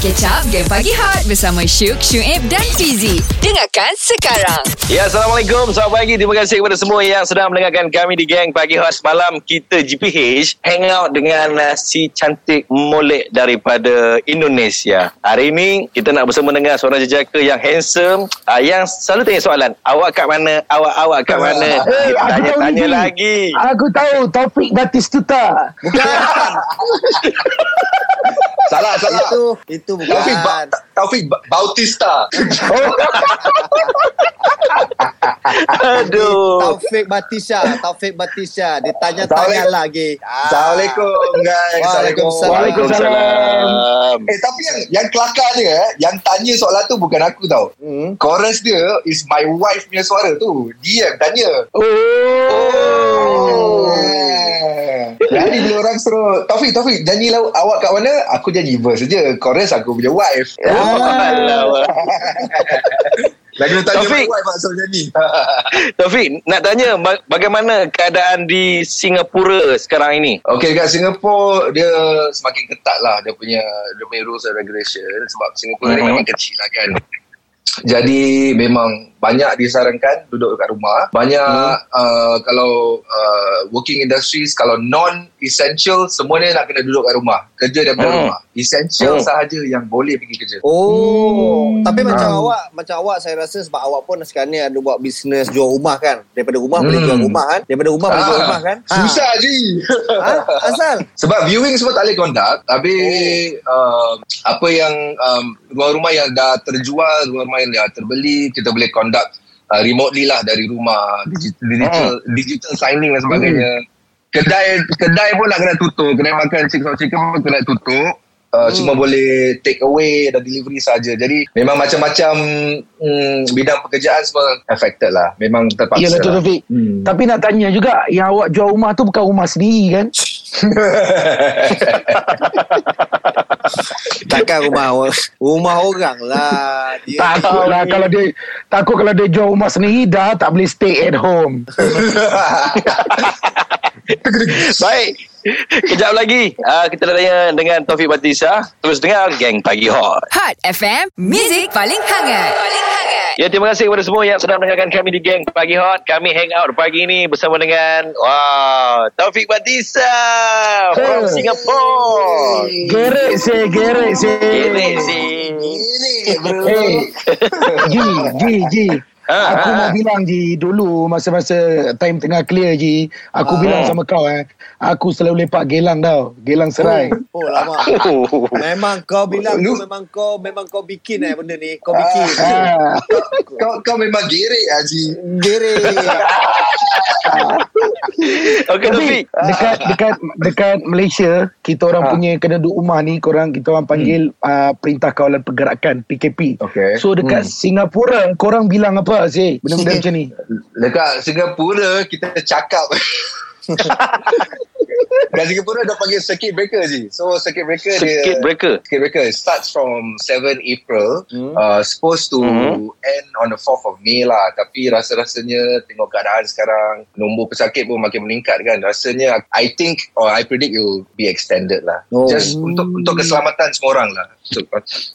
Catch Up Game Pagi Hot Bersama Syuk, Syuib dan Fizi Dengarkan sekarang Ya, Assalamualaikum. Selamat pagi. Terima kasih kepada semua yang sedang mendengarkan kami di Gang Pagi Hot Semalam. Kita GPH hang out dengan uh, si cantik molek daripada Indonesia. Hari ini kita nak bersama dengan seorang jejaka yang handsome. Uh, yang selalu tanya soalan. Awak kat mana? Awak-awak kat mana? Eh, Kita aku tahu tanya-tanya ni. lagi. Aku tahu Taufik Batistuta. Salah, salah. Itu itu bukan. Taufik, ba- Taufik ba- Bautista. Aduh. Taufik Batisha, Taufik Batisha. Ditanya-tanya lagi. Ah. Assalamualaikum, guys. Waalaikumsalam. Waalaikumsalam. Eh, tapi yang yang kelakar dia, eh, yang tanya soalan tu bukan aku tau. Hmm. Chorus dia is my wife punya suara tu. Dia yang tanya. Oh. Eh. Jadi bila orang suruh Taufik, Taufik Nyanyi lah awak kat mana Aku nyanyi verse je Chorus aku punya wife Alamak. Lagi nak tanya Taufik. wife Taufik, nak tanya ba- bagaimana keadaan di Singapura sekarang ini? Okay dekat Singapura Dia semakin ketat lah Dia punya Dia punya rules and regulation Sebab Singapura Mhm. ni memang kecil lah kan jadi memang banyak disarankan duduk dekat rumah. Banyak uh, kalau uh, working industries kalau non essential semuanya nak kena duduk kat rumah. Kerja daripada Hmm. rumah. Essential Hmm. sahaja yang boleh pergi kerja. Oh, tapi macam Ah. awak, macam awak saya rasa sebab awak pun sekarang ni ada buat bisnes jual rumah kan. Daripada rumah boleh Hmm. jual rumah kan. Daripada rumah boleh jual Ah, rumah kan. Susah je. Ha? Asal? Sebab viewing semua tak boleh conduct. Habis uh, apa yang um, rumah-rumah yang dah terjual, rumah-rumah yang terbeli, kita boleh conduct uh, remotely lah dari rumah, digital digital, digital signing dan sebagainya. Kedai kedai pun nak kena tutup, kedai makan chicken chicken pun kena tutup. Uh, Hmm. Cuma boleh take away dan delivery saja. Jadi memang macam-macam mm, bidang pekerjaan semua affected lah. Memang terpaksa. Yalah tu lah. Hmm. Tapi nak tanya juga yang awak jual rumah tu bukan rumah sendiri kan? Takkan rumah orang- rumah orang lah. Dia Takut lah kalau dia takut kalau dia jual rumah sendiri dah tak boleh stay at home. Baik. Kejap lagi uh, kita nak tanya dengan Taufik Batisa. Terus dengar Gang Pagi Hot. Hot FM Music paling hangat Paling hangat Ya, terima kasih kepada semua yang sedang mendengarkan kami di Gang Pagi Hot. Kami hang out pagi ini bersama dengan wow, Taufik Batisa from Hey. Singapore. Gerek se, gerek se. Ini sih. Hey, Ji, Ji, Ji. Ha, Aku ha. mau bilang Ji Dulu masa-masa Time tengah clear Ji Aku Ah. bilang sama kau eh Aku selalu lepak gelang tau Gelang serai Oh lama. Oh. Memang kau bilang tu Lu- memang kau memang kau bikin eh benda ni. Kau bikin. Ah. kau, kau memang gerek Haji. Diri. Okey Tapi Taufik. dekat dekat dekat Malaysia kita orang Ah. punya kena duduk rumah ni korang kita orang panggil uh, perintah kawalan pergerakan PKP. Okay. So dekat Singapura korang bilang apa sih benda-benda macam ni? Dekat Singapura kita cakap Dekat Singapura dah panggil circuit breaker je. So circuit breaker dia Circuit breaker. Circuit breaker starts from 7 April Hmm. uh, supposed to Hmm. end on the 4th of May lah tapi rasa-rasanya tengok keadaan sekarang nombor pesakit pun makin meningkat kan rasanya I think or I predict it will be extended lah Oh. just untuk untuk keselamatan semua orang lah untuk,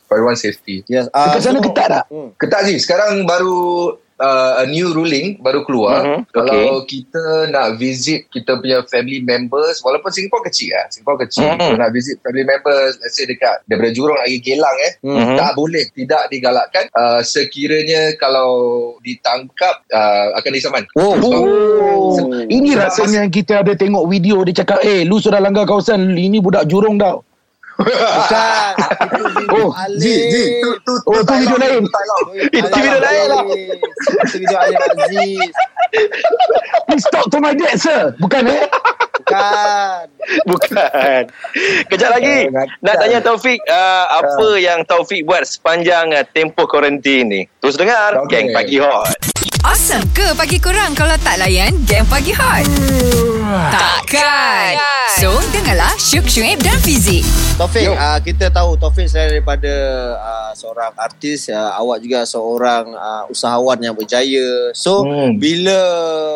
for everyone's safety Yes. ah, Dekat sana so- ketat tak? Hmm. Ketat je Sekarang baru uh, A new ruling Baru keluar Mhm, Kalau kita nak visit Kita punya family members Walaupun Singapore kecil lah Singapore kecil Mhm. Kita nak visit family members Let's say dekat Daripada Jurong pergi Gelang eh Mhm. Tak boleh Tidak digalakkan uh, Sekiranya Kalau ditangkap uh, Akan disaman Oh. Oh, Sebab- ini rasanya kita ada tengok video dia cakap, "Eh, lu sudah langgar kawasan, ini budak jurong tau." Bukan. Video Oh. Ji, Ji tu, tu, Oh, tu video lain. Tu. Itu video lain lah. Itu video Alif Aziz. Please talk to my dad, sir. Bukan eh? Bukan. Bukan. Kejap lagi nak tanya Taufik uh, apa yang Taufik buat sepanjang uh, tempoh kuarantin ni. Terus dengar Okey. Gang Pagi Hot. Awesome ke pagi korang Kalau tak layan Game Pagi Hot Takkan. So, dengarlah Syuk Syuib dan Fizik. Taufik, uh, kita tahu Taufik selain daripada uh, seorang artis, uh, awak juga seorang uh, usahawan yang berjaya. So, Hmm. bila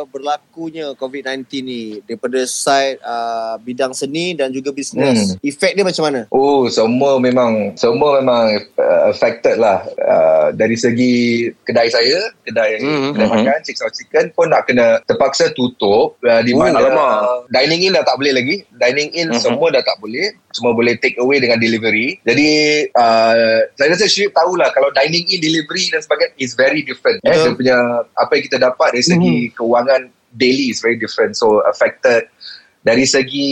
berlakunya COVID-19 ni daripada side uh, bidang seni dan juga bisnes, Hmm. efek dia macam mana? Oh, semua memang semua memang uh, affected lah. Uh, dari segi kedai saya, kedai Hmm, kedai hmm, makan, Chicks or Chicken pun nak kena terpaksa tutup. Uh, di Oh, mana alamak. Uh, dining in dah tak boleh lagi. Dining in Mhm. semua dah tak boleh. Cuma boleh take away dengan delivery. Jadi uh, saya rasa Syed tahulah kalau dining in, delivery dan sebagainya is very different. Eh, dia punya apa yang kita dapat dari segi kewangan daily is very different. So affected dari segi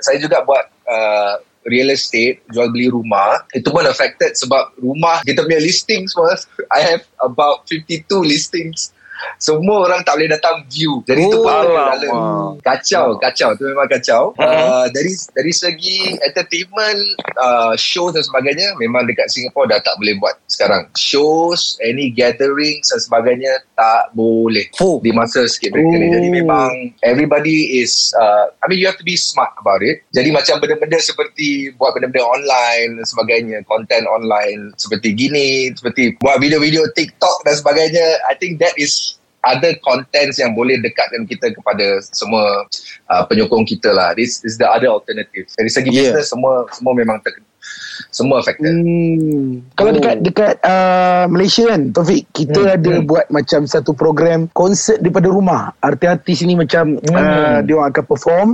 saya juga buat uh, real estate jual beli rumah itu pun affected sebab rumah kita punya listing semua I have about 52 listings semua orang tak boleh datang view jadi itu pun alamak. dalam kacau kacau tu memang kacau uh, dari dari segi entertainment uh, shows dan sebagainya memang dekat Singapore dah tak boleh buat sekarang shows any gatherings dan sebagainya tak boleh Fuh. di masa skit breaker ni. Jadi memang everybody is uh, I mean you have to be smart about it. Jadi macam benda-benda seperti buat benda-benda online dan sebagainya, content online seperti gini, seperti buat video-video TikTok dan sebagainya. I think that is other contents yang boleh dekatkan kita kepada semua uh, penyokong kita lah. This is the other alternative. Dari segi Yeah. business semua semua memang ter, semua affected. Hmm. Kalau Oh. dekat dekat uh, Malaysia kan Taufik kita Hmm, ada hmm. buat macam satu program konsert daripada rumah. Artis-artis ni macam Hmm. uh, dia orang akan perform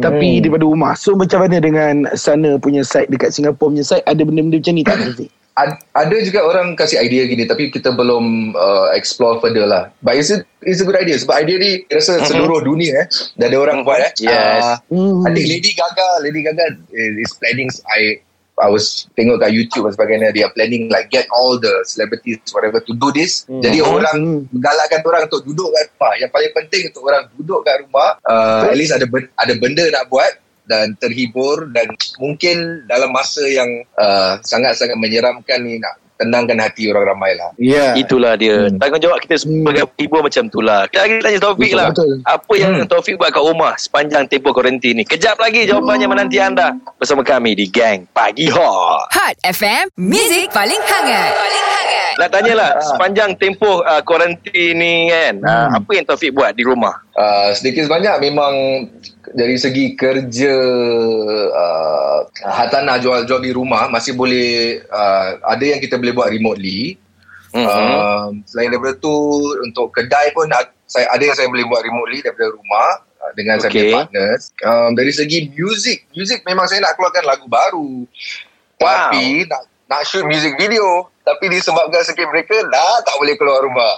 tapi Hmm. daripada rumah. So macam mana dengan sana punya site dekat Singapore punya site ada benda-benda macam ni tak Taufik? Ad- ada juga orang kasih idea gini tapi kita belum uh, explore further lah. But it's a, it's a good idea sebab idea ni rasa seluruh dunia eh dah ada orang buat eh. Yes. Uh, Hmm. I think Lady Gaga, Lady Gaga is planning I I was tengok kat YouTube dan sebagainya dia planning like get all the celebrities whatever to do this. Hmm. Jadi orang galakkan orang untuk duduk kat rumah. Yang paling penting untuk orang duduk kat rumah uh, at least ada ben- ada benda nak buat dan terhibur dan mungkin dalam masa yang uh, sangat-sangat menyeramkan ni nak tenangkan hati orang ramai lah. Ya. Itulah dia. Tanggungjawab kita sebagai ibu macam itulah. Kita lagi tanya Taufik Betul, lah. betul. Apa yang Hmm. Taufik buat kat rumah sepanjang tempoh kuarantin ni? Kejap lagi jawapannya menanti anda bersama kami di Gang Pagi Hot. Hot FM, Music paling hangat. Paling hangat. Nak tanyalah sepanjang tempoh uh, kuarantin ni kan, uh, apa yang Taufik buat di rumah? Uh, sedikit sebanyak memang dari segi kerja uh, hartanah jual jual di rumah masih boleh uh, ada yang kita boleh buat remotely. Mhm. Uh, selain daripada tu untuk kedai pun ad- saya ada yang saya boleh buat remotely daripada rumah uh, dengan saya Okay. punya partners. Um, dari segi music, music memang saya nak keluarkan lagu baru. Tapi nak nak shoot music video tapi disebabkan circuit breaker dah tak boleh keluar rumah.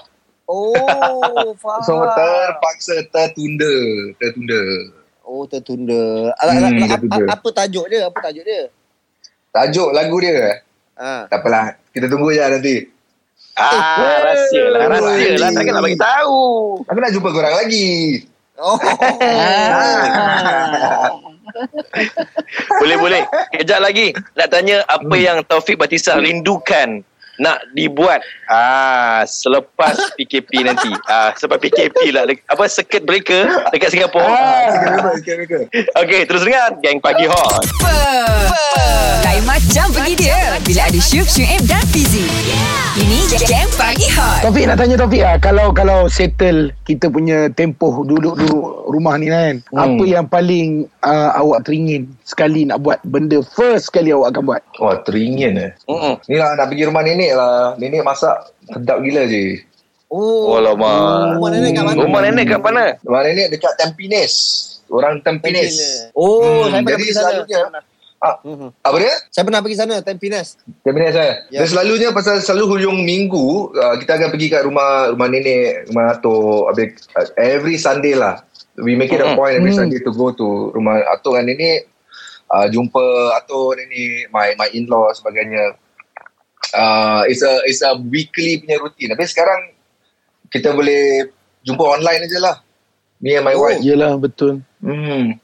Oh, faham. So terpaksa tertunda, tertunda. Oh, tertunda. Ala, Hmm, ala, tertunda. apa, apa tajuk dia? Apa tajuk dia? Tajuk lagu dia Ha. Tak apalah Kita tunggu je nanti Ah, rahsia lah, Eh, rahsia lah. Takkan nak bagi tahu. Aku nak jumpa korang lagi Oh. Boleh, boleh. Kejap lagi. Nak tanya apa yang Taufik Batisa rindukan nak dibuat ah selepas PKP nanti. Ah selepas PKP lah apa circuit breaker dekat Singapura. Ah, mereka Okey, terus dengar Gang Pagi Hot. Lain macam pergi dia bila ada Syuk, Syuib dan Fizi. Ini Gang Pagi Hot. Taufik nak tanya Taufik ah kalau kalau settle kita punya tempoh duduk-duduk rumah ni kan Hmm. apa yang paling uh, awak teringin sekali nak buat benda first sekali awak akan buat Wah teringin eh Hmm. Ni lah nak pergi rumah nenek lah Nenek masak Sedap gila je Oh. Alamak. Rumah nenek kat mana? Rumah nenek kat mana? Rumah nenek dekat Tampines Orang Tampines Oh, Hmm, saya pernah pergi sana. selalunya- Ah, Mhm. Apa dia? Saya pernah pergi sana, Tampines. Tampines eh Ya. Dan selalunya pasal selalu hujung minggu uh, Kita akan pergi kat rumah Rumah nenek Rumah atuk Habis, uh, Every Sunday lah We make it a Hmm. point Every Hmm. Sunday to go to Rumah atuk dan nenek uh, Jumpa atuk nenek My my in-law sebagainya uh, It's a It's a weekly punya routine Tapi sekarang Kita boleh Jumpa online aja lah Me and my Oh. wife Yelah betul hmm.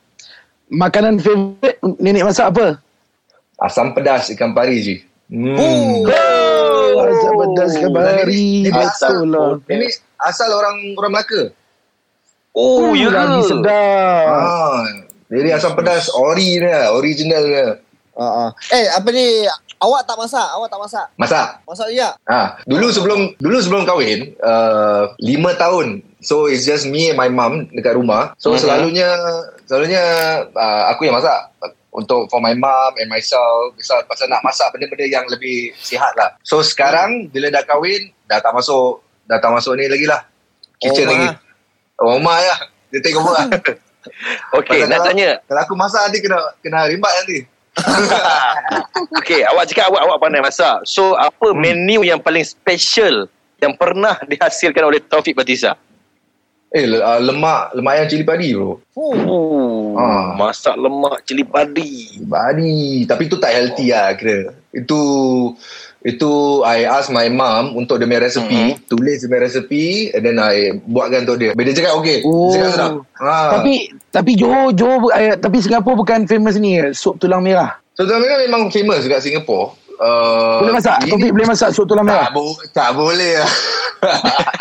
Makanan favourite nenek masak apa? Asam pedas ikan pari je hmm. Oh. Oh, asam pedas kabari. Nenek Betul lah. Nenek asal orang orang Melaka Oh, ya Lagi sedap. Ah, jadi asam pedas ori lah, original dia. Uh, uh. Eh, apa ni? Awak tak masak? Awak tak masak? Masak. Masak dia? Ah, dulu sebelum dulu sebelum kahwin, uh, lima tahun. So it's just me and my mum dekat rumah. So Mhm. selalunya selalunya uh, aku yang masak untuk for my mum and myself pasal, pasal nak masak benda-benda yang lebih sihat lah. So sekarang bila dah kahwin dah tak masuk dah tak masuk ni lagi lah. Kitchen Oh, lagi. Oh, Omar lah. Dia take over lah. Okey, Pasal nak kalau- tanya. Kalau aku masak nanti kena kena rimbat nanti. Okey, awak cakap awak awak pandai masak. So, apa Hmm. menu yang paling special yang pernah dihasilkan oleh Taufik Batisa? Eh uh, lemak lemak ayam cili padi bro. Oh, Ah. masak lemak cili padi. Badi Tapi tu tak healthy lah kira Itu Itu I ask my mum Untuk dia punya resepi Mhm. Tulis dia punya resepi And then I Buatkan untuk dia Bila dia cakap okay Oh. Dia cakap sedap ha. Tapi tapi Johor Johor eh, tapi Singapura bukan famous ni eh, sup tulang merah. So tuan kan memang famous Dekat Singapore uh, Boleh masak? ini- Taufik boleh masak sup tulang merah? tak, bo- tak boleh lah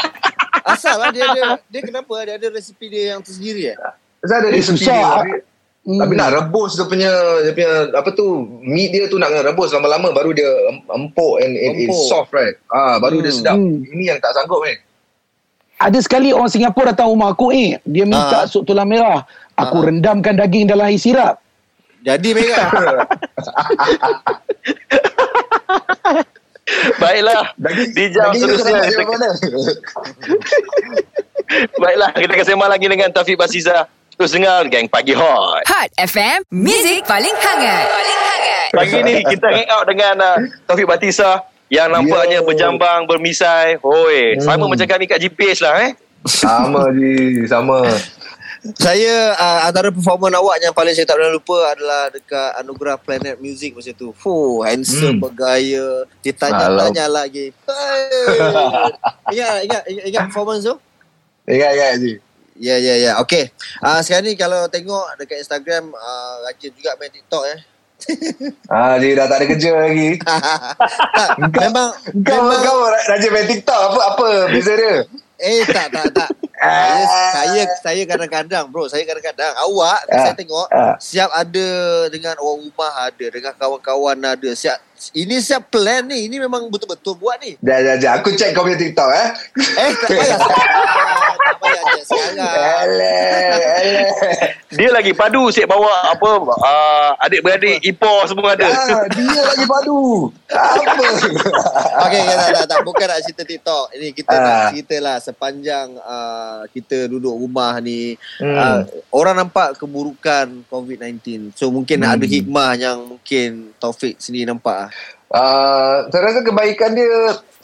Asal lah dia ada dia kenapa dia ada resipi dia yang tersendiri eh? Pasal ada Eh, susah. dia Hmm. tapi nak rebus dia punya Dia punya Apa tu Meat dia tu nak kena rebus Lama-lama baru dia em- Empuk and, and it's Empuk. soft right ah, Baru dia Hmm. sedap Hmm. Ini yang tak sanggup ni Ada sekali orang Singapura datang rumah aku eh. Dia minta Ah. sup tulang merah. Aku Ah. rendamkan daging dalam air sirap. Jadi mereka. Baiklah. Daging, Di jam daging seterusnya. mana? Baiklah, kita akan sembang lagi dengan Taufik Batisa. Terus dengar Gang Pagi Hot. Hot FM, Music paling hangat. Paling hangat. Pagi ni kita hang out dengan uh, Taufik Batisa yang nampaknya Yo. berjambang, bermisai. Hoi, sama Hmm. macam kami kat GPS lah eh. Sama je, sama. Saya uh, antara performan awak yang paling saya tak pernah lupa adalah dekat Anugerah Planet Music masa tu. Fuh, handsome, Hmm. bergaya. Ditanya-tanya lagi. Hey. ingat, ingat, ingat, ingat performance tu? Ingat-ingat je. Ya, ya, ya. Okey. Uh, sekarang ni kalau tengok dekat Instagram, uh, rajin juga main TikTok eh. Ah, dia dah tak ada kerja lagi. tak, memang, Kau memang, kau rajin main TikTok apa apa beza dia? Eh tak tak tak. saya saya saya kadang-kadang bro, saya kadang-kadang awak Ah. saya tengok Ah. siap ada dengan orang rumah ada, dengan kawan-kawan ada. Siap ini siap plan ni. Ini memang betul-betul buat ni. Dah, dah, dah. Aku check kau punya TikTok eh. Eh tak payah sekarang. tak payah check sekarang. Alah, alah. Dia lagi padu Sik bawa apa uh, adik-beradik Ipoh semua ada. Ah, dia lagi padu. Apa? Okey, okay, tak, tak, tak. Bukan nak cerita TikTok. Ini kita Ah. nak cerita lah sepanjang uh, kita duduk rumah ni. Hmm. Uh, orang nampak keburukan COVID-19. So mungkin Hmm. ada hikmah yang mungkin Taufik sendiri nampak lah. Uh, saya rasa kebaikan dia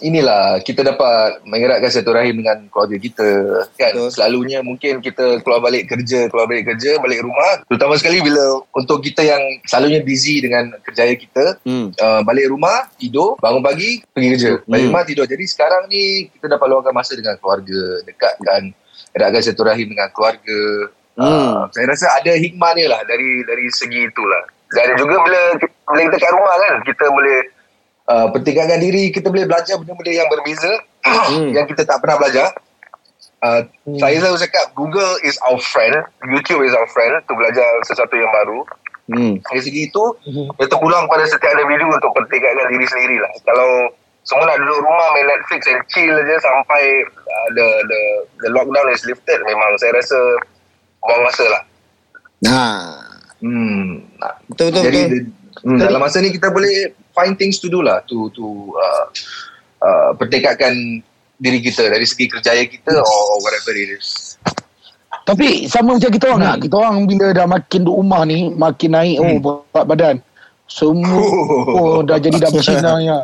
inilah kita dapat mengeratkan satu rahim dengan keluarga kita kan Betul. selalunya mungkin kita keluar balik kerja keluar balik kerja balik rumah terutama sekali bila untuk kita yang selalunya busy dengan kerjaya kita Hmm. uh, balik rumah tidur bangun pagi pergi kerja balik Hmm. rumah tidur jadi sekarang ni kita dapat luangkan masa dengan keluarga dekatkan eratkan satu rahim dengan keluarga Uh, saya rasa ada hikmah lah dari dari segi itulah. Dan juga bila bila kita kat rumah kan kita boleh uh, pentingkan diri kita boleh belajar benda-benda yang berbeza Hmm. yang kita tak pernah belajar. Uh, Saya selalu cakap Google is our friend, YouTube is our friend untuk belajar sesuatu yang baru. Hmm. Dari segi itu, dia terpulang pada setiap individu untuk pentingkan diri sendiri lah. Kalau semua nak duduk rumah main Netflix and chill je sampai uh, the, the the lockdown is lifted, memang saya rasa buang masa lah. Nah. Hmm. Betul betul Jadi betul. the- hmm, dalam masa ni kita boleh find things to do lah to to uh, uh, pentingkatkan diri kita dari segi kerjaya kita or whatever it is. Tapi sama macam kita orang hmm. Kita orang bila dah makin duduk rumah ni Makin naik oh berat badan Semua oh, dah jadi dah bercina ya.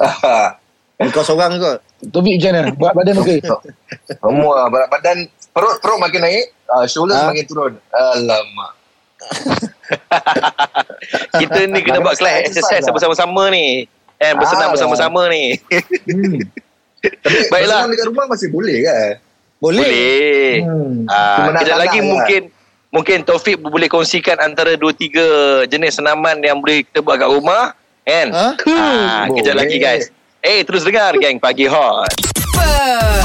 Kau seorang kot. Taufik macam mana? Berat badan okey? Semua berat badan perut perut makin naik, uh, shoulders Ha? makin turun. Alamak. Kita ni kena buat kelas exercise lah. bersama-sama ni. Eh, bersenam Ah, bersama-sama ni. Hmm. Tapi Baiklah. bersenam dekat rumah masih boleh kan? Boleh. Boleh. Hmm. Ah, lagi je mungkin mungkin Taufik boleh kongsikan antara dua tiga jenis senaman yang boleh kita buat kat rumah. Kan? Ha? Ah, kejap Boleh. lagi guys. Eh, terus dengar geng Pagi Hot. Super.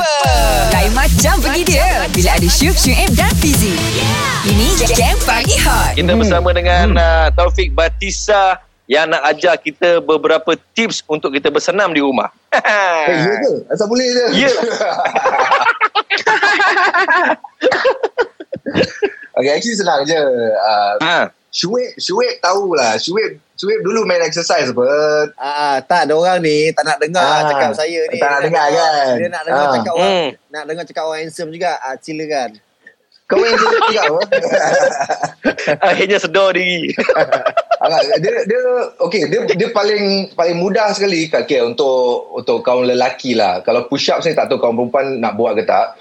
Lain macam pergi dia. Bila ada Syuk, Syuib dan Fizi. Ini Game Pagi Hot. Kita bersama dengan uh, Taufik Batisa yang nak ajar kita beberapa tips untuk kita bersenam di rumah. Eh, ya ke? Asal boleh je? Ya. Okay, actually senang je. Uh, ha. Syuib, Syuib tahulah. Syuib, Syuib dulu main exercise apa. Ah, tak ada orang ni tak nak dengar Ah, cakap saya ni. tak nak dengar kan? Dia nak dengar Ah. cakap orang Hmm. nak dengar cakap orang handsome juga. Ah, silakan. Kau main exercise juga apa? Akhirnya sedar diri. Agak, dia dia okey dia dia paling paling mudah sekali kat okay, untuk untuk kaum lelaki lah. Kalau push up saya tak tahu kaum perempuan nak buat ke tak.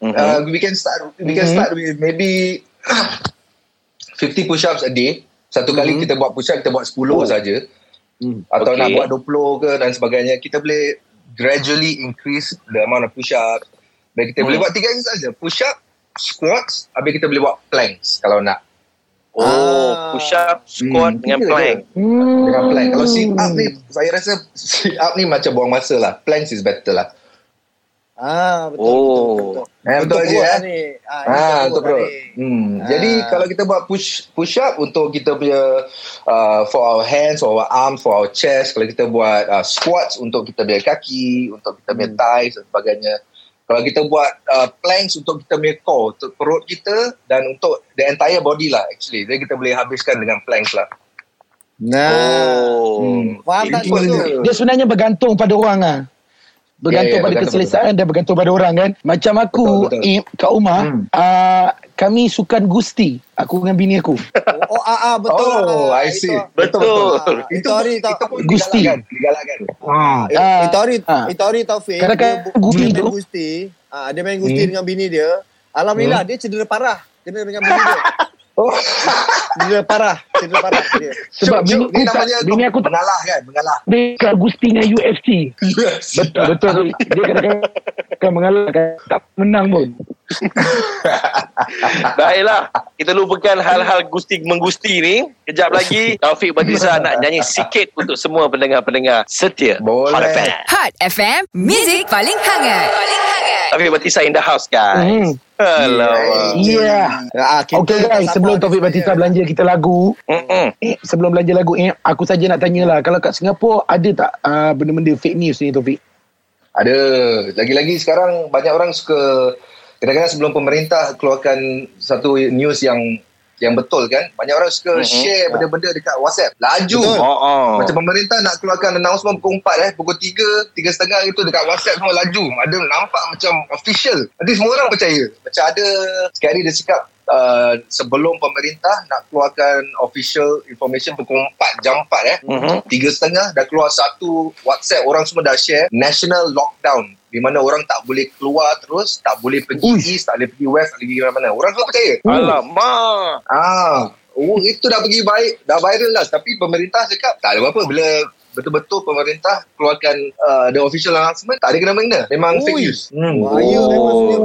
Mhm. Uh, we can start we can start with maybe 50 push ups a day. Satu kali kita buat push up kita buat 10 Oh. saja. Hmm. Atau Okay. nak buat 20 ke dan sebagainya. Kita boleh gradually increase the amount of push up. Dan kita boleh Hmm. buat tiga exercise saja. Push up, squats, habis kita boleh buat planks kalau nak. Oh, Ah. push up, squat Hmm, dengan plank. Hmm. dengan plank. Kalau sit up ni, saya rasa sit up ni macam buang masa lah. Planks is better lah. Ah, betul, Oh. betul, betul, betul. Eh, betul Untuk je perut eh. lah ni. Ah, Ah, untuk bro. lah ni. Hmm. Ah. Jadi kalau kita buat push push up untuk kita punya uh, for our hands, for our arms, for our chest. Kalau kita buat uh, squats untuk kita punya kaki, untuk kita punya Hmm. thighs dan sebagainya. Kalau kita buat uh, planks untuk kita punya core, untuk perut kita dan untuk the entire body lah actually. Jadi kita boleh habiskan dengan planks lah. Nah. Oh. Hmm. Faham tak. Dia sebenarnya bergantung pada orang ah. Bergantung Ya, ya, pada bergantung keselesaan dan bergantung pada orang kan. Macam aku Betul, betul. eh, kat rumah Hmm. ah, kami sukan gusti. Aku dengan bini aku. Oh, ah, ah, betul. Oh, Ah, I see. Itu, Betul. Ah, itu hari tak. itu pun Gusti. digalakkan. Ah. Eh, Itu hari, Ah. itu hari Taufik. Kadang-kadang dia, Gusti dia main tu- Gusti. Ah, dia main Gusti Hmm. dengan bini dia. Alhamdulillah dia cedera parah. Kena dengan bini dia. Oh. Cedera parah. Cedera parah dia. Sebab Syuk, bini Syuk, aku ni namanya bini aku tak mengalah kan, mengalah. dekat gusti dengan UFC. Yes. Betul betul. Dia kadang-kadang mengalahkan tak menang pun. Baiklah, kita lupakan hal-hal gusti menggusti ni. Kejap lagi Taufik Batisa nak nyanyi sikit untuk semua pendengar-pendengar setia. Boleh. Hot FM. Hot FM, Music paling hangat. Paling hangat. Taufik Batisa in the house guys. Hmm. Alamak. Ya. Ah, kita Okey tak guys, sebelum ni Taufik Batista sebenarnya. belanja kita lagu, Mm-mm. eh, sebelum belanja lagu, eh, aku saja nak tanyalah, kalau kat Singapura ada tak uh, benda-benda fake news ni Taufik? Ada. Lagi-lagi sekarang banyak orang suka kadang-kadang sebelum pemerintah keluarkan satu news yang yang betul kan. Banyak orang suka Mhm. share benda-benda dekat WhatsApp. Laju. Betul. Oh, oh. Macam pemerintah nak keluarkan announcement pukul 4 eh. Pukul 3, 3 setengah itu dekat WhatsApp semua laju. Ada nampak macam official. Nanti semua orang percaya. Macam ada sekali dia cakap uh, sebelum pemerintah nak keluarkan official information pukul 4 jam 4 eh. Mhm. Tiga setengah dah keluar satu WhatsApp orang semua dah share national lockdown. Di mana orang tak boleh keluar terus tak boleh pergi east tak boleh pergi west tak boleh pergi mana-mana. Orang semua percaya. Alamak. ah oh itu dah pergi baik dah viral lah. Tapi pemerintah cakap tak ada apa bila betul-betul pemerintah keluarkan uh, the official announcement tak ada kena-mengena memang Ui. fake news hmm. Bahaya oh. maksudnya.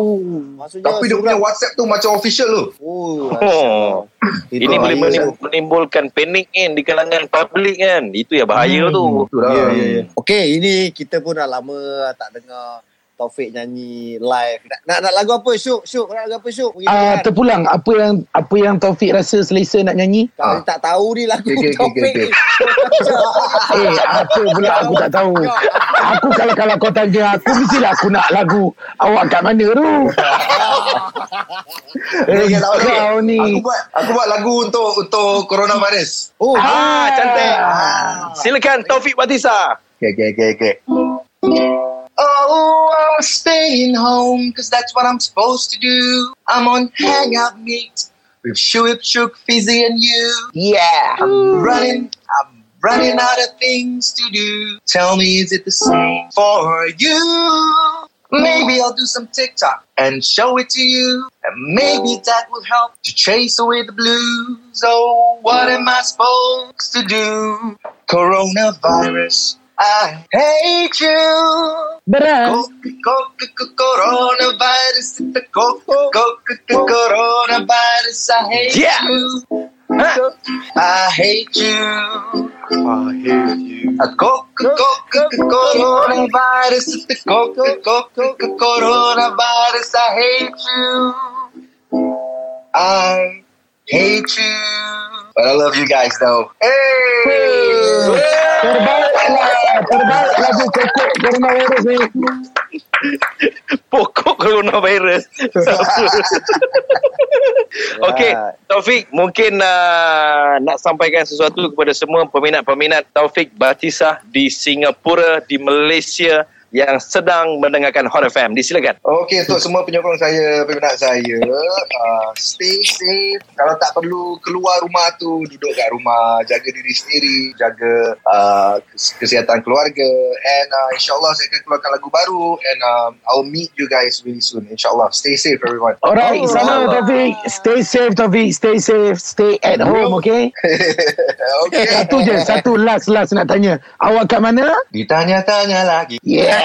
Maksudnya tapi dia punya WhatsApp tu macam official tu Oh, Oh. Ini boleh menimbulkan panik kan di kalangan publik kan. Itu yang bahaya Hmm, tu. tu lah. Ya, ya, ya. Okey, ini kita pun dah lama tak dengar Taufik nyanyi live. Nak, nak, nak lagu apa? Syuk, Syuk. Nak lagu apa, Syuk? Pergi Ah, uh, terpulang apa yang apa yang Taufik rasa selesa nak nyanyi? Kalau Ah. tak tahu ni lagu Okey, okey, okey, Taufik okey. ni. Eh, apa pula aku tak tahu. Aku kalau kalau kau tanya aku mestilah aku nak lagu awak kat mana tu? Eh, Eh, kau ni. Aku buat aku buat lagu untuk untuk coronavirus. Oh, Ah, cantik. Ah. Silakan Taufik Batisa. Okay, okay, okay, okay. Oh, I'm staying home because that's what I'm supposed to do. I'm on Hangout Meet with Shuip, Shook, Fizzy, and you. Yeah, I'm running, I'm running out of things to do. Tell me, is it the same for you? Maybe I'll do some TikTok and show it to you. And maybe that will help to chase away the blues. Oh, what am I supposed to do? Coronavirus, I hate you. Berat. Go, go, go, go, coronavirus, coronavirus, I hate Yeah. you. I hate you. A coca coca coronavirus. The coca coca coronavirus. I hate you. I hate you. But I love you guys though. Hey. Terbaik kokok coronavirus ni. Pokok coronavirus. Okey, Taufik, mungkin uh, nak sampaikan sesuatu kepada semua peminat-peminat Taufik Batisah di Singapura, di Malaysia yang sedang mendengarkan Hot FM. Disilakan. Okey, untuk semua penyokong saya, peminat saya, uh, stay safe. Kalau tak perlu keluar rumah tu, duduk kat rumah, jaga diri sendiri, jaga uh, kes- kesihatan keluarga. And uh, insyaAllah saya akan keluarkan lagu baru. And um, I'll meet you guys really soon. InsyaAllah. Stay safe everyone. Alright, sana Taufik. Stay safe Taufik. Stay safe. Stay at home, okay? okay. Satu je. Satu last last nak tanya. Awak kat mana? Ditanya-tanya lagi. Yeah.